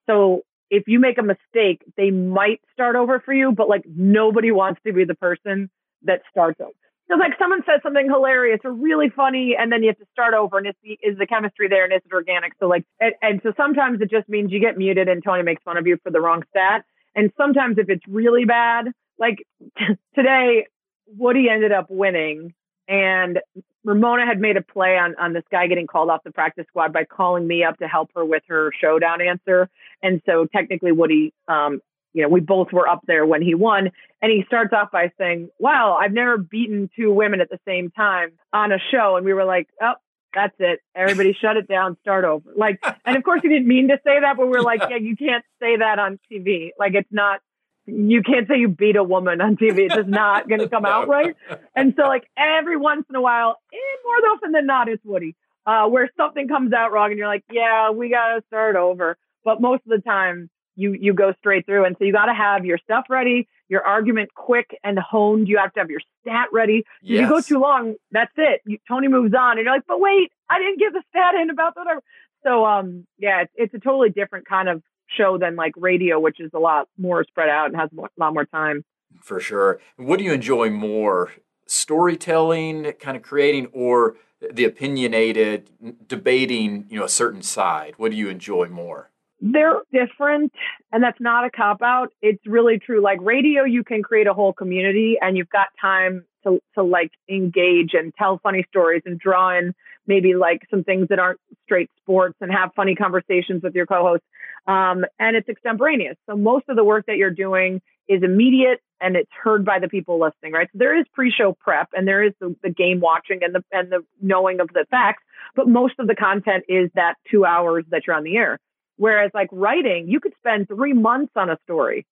So if you make a mistake, they might start over for you, but like nobody wants to be the person that starts over. Because like someone says something hilarious or really funny, and then you have to start over, and is the, is the chemistry there, and is it organic? So like, and, and so sometimes it just means you get muted, and Tony makes fun of you for the wrong stat. And sometimes if it's really bad, like (laughs) today, Woody ended up winning, and Ramona had made a play on on this guy getting called off the practice squad by calling me up to help her with her showdown answer. And so technically Woody um you know, we both were up there when he won. And he starts off by saying, Wow, I've never beaten two women at the same time on a show. And we were like, Oh, that's it. Everybody shut it down, start over. Like, and of course he didn't mean to say that, but we we're like, (laughs) yeah, you can't say that on TV. Like, it's not, you can't say you beat a woman on TV. It's just not going (laughs) to come out right. And so, like every once in a while, and more often than not, it's Woody, uh, where something comes out wrong, and you're like, "Yeah, we got to start over." But most of the time, you you go straight through, and so you got to have your stuff ready, your argument quick and honed. You have to have your stat ready. Yes. If you go too long, that's it. You, Tony moves on, and you're like, "But wait, I didn't get the stat in about whatever." So, um, yeah, it's, it's a totally different kind of show than like radio, which is a lot more spread out and has a lot more time. For sure. What do you enjoy more? Storytelling, kind of creating, or the opinionated, debating, you know, a certain side? What do you enjoy more? They're different, and that's not a cop out. It's really true. Like radio, you can create a whole community, and you've got time to to like engage and tell funny stories and draw in maybe like some things that aren't straight sports and have funny conversations with your co-hosts. Um, and it's extemporaneous. So most of the work that you're doing is immediate and it's heard by the people listening, right? So there is pre-show prep and there is the, the game watching and the and the knowing of the facts, but most of the content is that two hours that you're on the air. Whereas like writing, you could spend three months on a story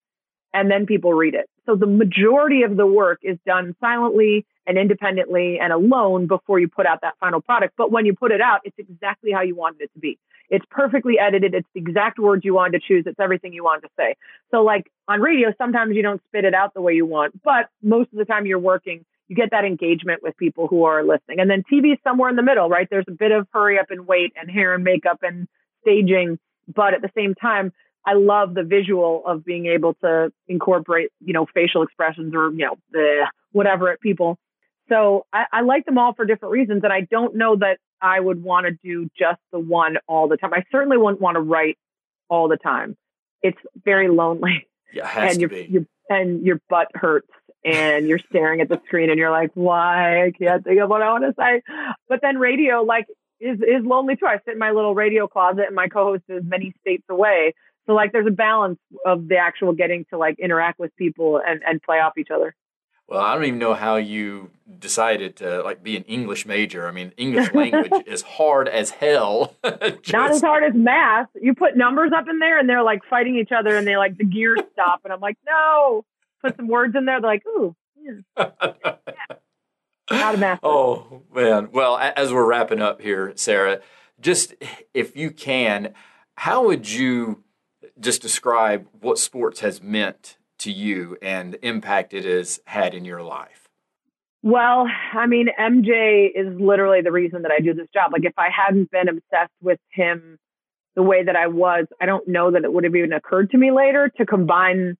and then people read it. So the majority of the work is done silently and independently and alone before you put out that final product. But when you put it out, it's exactly how you wanted it to be. It's perfectly edited. It's the exact words you wanted to choose. It's everything you wanted to say. So like on radio, sometimes you don't spit it out the way you want, but most of the time you're working, you get that engagement with people who are listening. And then TV is somewhere in the middle, right? There's a bit of hurry up and wait and hair and makeup and staging. But at the same time, I love the visual of being able to incorporate, you know, facial expressions or, you know, the whatever at people. So I, I like them all for different reasons. And I don't know that I would want to do just the one all the time. I certainly wouldn't want to write all the time. It's very lonely. Yeah, and your, your and your butt hurts and you're staring at the screen and you're like, why I can't think of what I want to say. But then radio, like, is is lonely too. I sit in my little radio closet and my co-host is many states away. So like there's a balance of the actual getting to like interact with people and, and play off each other. Well, I don't even know how you decided to like be an English major. I mean, English (laughs) language is hard as hell. Just... (laughs) Not as hard as math. You put numbers up in there and they're like fighting each other and they like the gears (laughs) stop and I'm like, no. Put some words in there. They're like, ooh. Yeah. Math. Oh man. Well, as we're wrapping up here, Sarah, just if you can, how would you just describe what sports has meant to you and impact it has had in your life? Well, I mean, MJ is literally the reason that I do this job. Like, if I hadn't been obsessed with him the way that I was, I don't know that it would have even occurred to me later to combine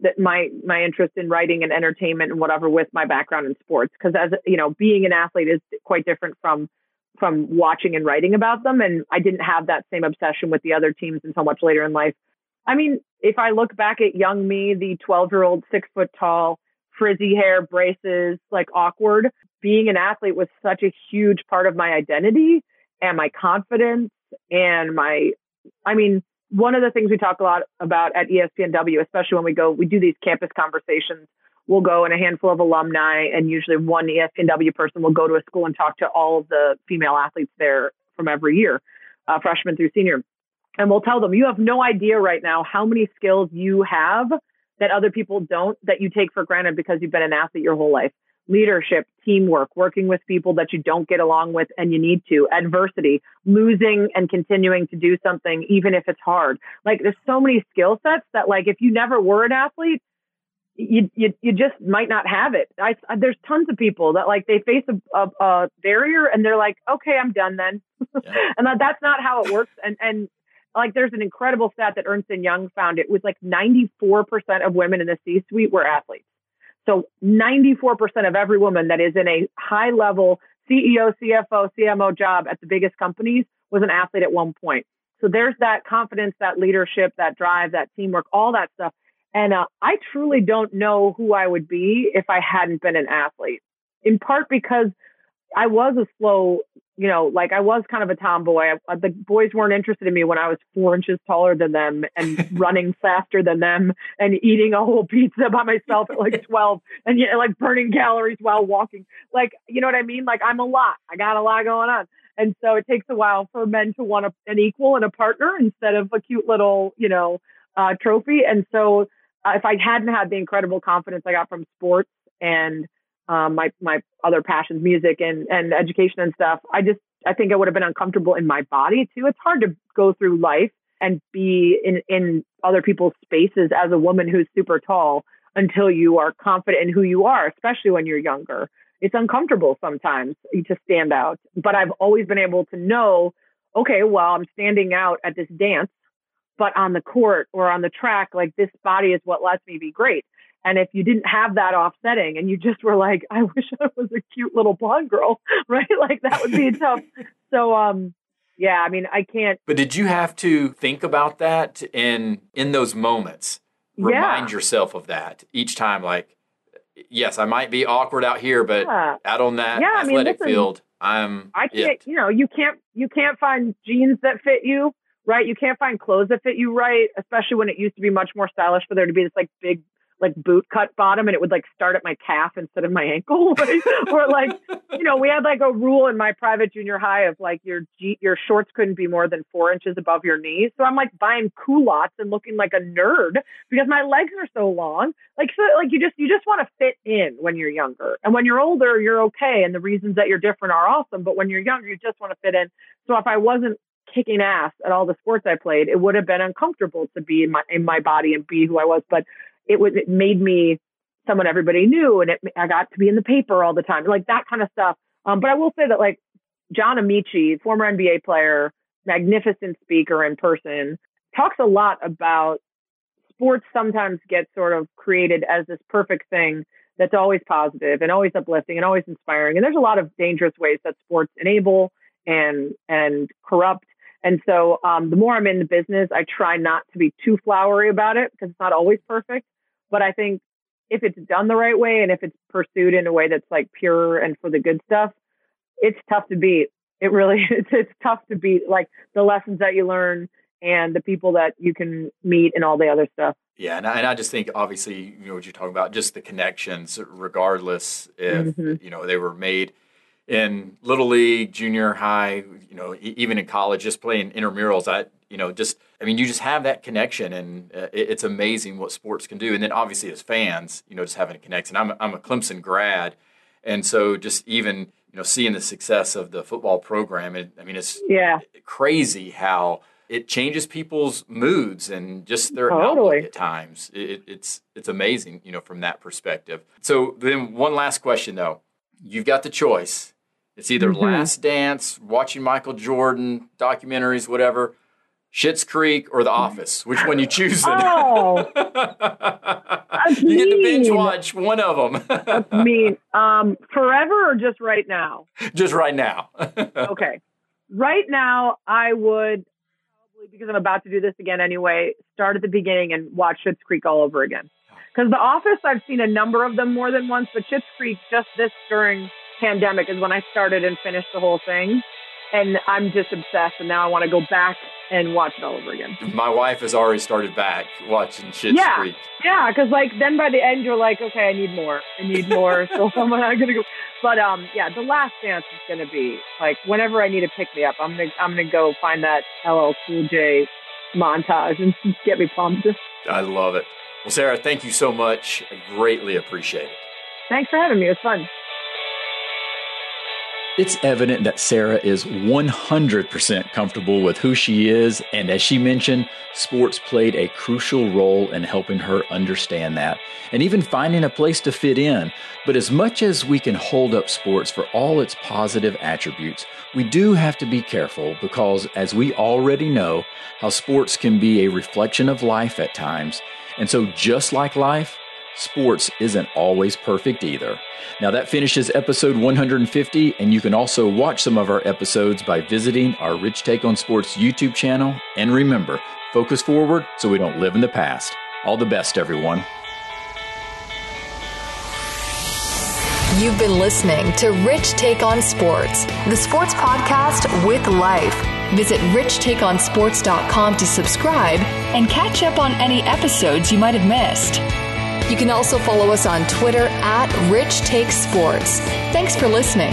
that my my interest in writing and entertainment and whatever with my background in sports. Because as you know, being an athlete is quite different from from watching and writing about them. And I didn't have that same obsession with the other teams until much later in life. I mean, if I look back at young me, the 12 year old, six foot tall, frizzy hair, braces, like awkward, being an athlete was such a huge part of my identity and my confidence and my, I mean, one of the things we talk a lot about at ESPNW, especially when we go, we do these campus conversations. We'll go and a handful of alumni, and usually one ESPNW person will go to a school and talk to all of the female athletes there from every year, uh, freshman through senior. And we'll tell them you have no idea right now how many skills you have that other people don't that you take for granted because you've been an athlete your whole life. Leadership teamwork working with people that you don't get along with and you need to. Adversity losing and continuing to do something even if it's hard. Like there's so many skill sets that like if you never were an athlete you, you you just might not have it. I, there's tons of people that like they face a, a, a barrier and they're like, okay, I'm done then, yeah. (laughs) and that, that's not how it works. And and like there's an incredible stat that Ernst and Young found. It was like 94% of women in the C-suite were athletes. So 94% of every woman that is in a high level CEO, CFO, CMO job at the biggest companies was an athlete at one point. So there's that confidence, that leadership, that drive, that teamwork, all that stuff. And uh, I truly don't know who I would be if I hadn't been an athlete. In part because I was a slow you know, like I was kind of a tomboy. I, the boys weren't interested in me when I was four inches taller than them and (laughs) running faster than them and eating a whole pizza by myself at like (laughs) 12 and yeah, like burning calories while walking. Like, you know what I mean? Like I'm a lot. I got a lot going on. And so it takes a while for men to want a, an equal and a partner instead of a cute little, you know, uh, trophy. And so if I hadn't had the incredible confidence I got from sports and um, my my other passions, music and and education and stuff. I just I think I would have been uncomfortable in my body too. It's hard to go through life and be in in other people's spaces as a woman who's super tall until you are confident in who you are, especially when you're younger. It's uncomfortable sometimes to stand out, but I've always been able to know, okay, well, I'm standing out at this dance, but on the court or on the track, like this body is what lets me be great. And if you didn't have that offsetting and you just were like, (laughs) I wish I was a cute little blonde girl, (laughs) right? Like that would be (laughs) tough. So, um, yeah, I mean, I can't. But did you have to think about that in in those moments? Remind yeah. yourself of that each time. Like, yes, I might be awkward out here, but yeah. out on that yeah, athletic I mean, listen, field, I'm. I can't. It. You know, you can't. You can't find jeans that fit you, right? You can't find clothes that fit you right, especially when it used to be much more stylish for there to be this like big like boot cut bottom and it would like start at my calf instead of my ankle (laughs) or like you know we had like a rule in my private junior high of like your your shorts couldn't be more than four inches above your knees. So i'm like buying culottes and looking like a nerd because my legs are so long. Like so like you just you just want to fit in when you're younger. And when you're older you're okay and the reasons that you're different are awesome but when you're younger you just want to fit in. So if i wasn't kicking ass at all the sports I played, it would have been uncomfortable to be in my in my body and be who I was. But it was it made me someone everybody knew, and it, I got to be in the paper all the time, like that kind of stuff. Um, but I will say that like John Amaechi, former NBA player, magnificent speaker in person, talks a lot about sports. Sometimes get sort of created as this perfect thing that's always positive and always uplifting and always inspiring. And there's a lot of dangerous ways that sports enable and and corrupt. And so um, the more I'm in the business, I try not to be too flowery about it because it's not always perfect. But I think if it's done the right way and if it's pursued in a way that's like pure and for the good stuff, it's tough to beat. It really (laughs) it's it's tough to beat like the lessons that you learn and the people that you can meet and all the other stuff. Yeah, and I, and I just think obviously you know what you're talking about, just the connections, regardless if mm-hmm. you know they were made in little league, junior high, you know, even in college, just playing intramurals. I, you know, just I mean, you just have that connection, and uh, it's amazing what sports can do. And then obviously as fans, you know, just having a connection. I'm a, I'm a Clemson grad, and so just even you know seeing the success of the football program, it, I mean, it's yeah crazy how it changes people's moods and just their totally. outlook at times. It, it's it's amazing, you know, from that perspective. So then, one last question though: You've got the choice. It's either mm-hmm. Last Dance, watching Michael Jordan documentaries, whatever, Schitt's Creek, or The Office. Which one you choose? Oh, (laughs) you get to binge watch one of them. that's mean. Um, forever or just right now? Just right now. (laughs) okay. Right now, I would probably because I'm about to do this again anyway, start at the beginning and watch Schitt's Creek all over again. Because The Office, I've seen a number of them more than once, but Schitt's Creek, just this during pandemic is when I started and finished the whole thing. And I'm just obsessed, and now I want to go back and watch it all over again. My wife has already started back watching Schitt's yeah. Creek. Yeah, because like then by the end you're like, okay, I need more, I need more, (laughs) so I'm not gonna go. But um, yeah, the last dance is gonna be like whenever I need to pick me up, I'm gonna I'm gonna go find that LL Cool J montage and (laughs) get me pumped. I love it. Well, Sarah, thank you so much. I greatly appreciate it. Thanks for having me. It was fun. It's evident that Sarah is 100% comfortable with who she is, and as she mentioned, sports played a crucial role in helping her understand that and even finding a place to fit in. But as much as we can hold up sports for all its positive attributes, we do have to be careful because, as we already know, how sports can be a reflection of life at times. And so, just like life, sports isn't always perfect either. Now, that finishes episode 150, and you can also watch some of our episodes by visiting our Rich Take on Sports YouTube channel. And remember, focus forward so we don't live in the past. All the best, everyone. You've been listening to Rich Take on Sports, the sports podcast with life. Visit richtakeonsports.com to subscribe and catch up on any episodes you might have missed. You can also follow us on Twitter at Rich Takes Sports. Thanks for listening.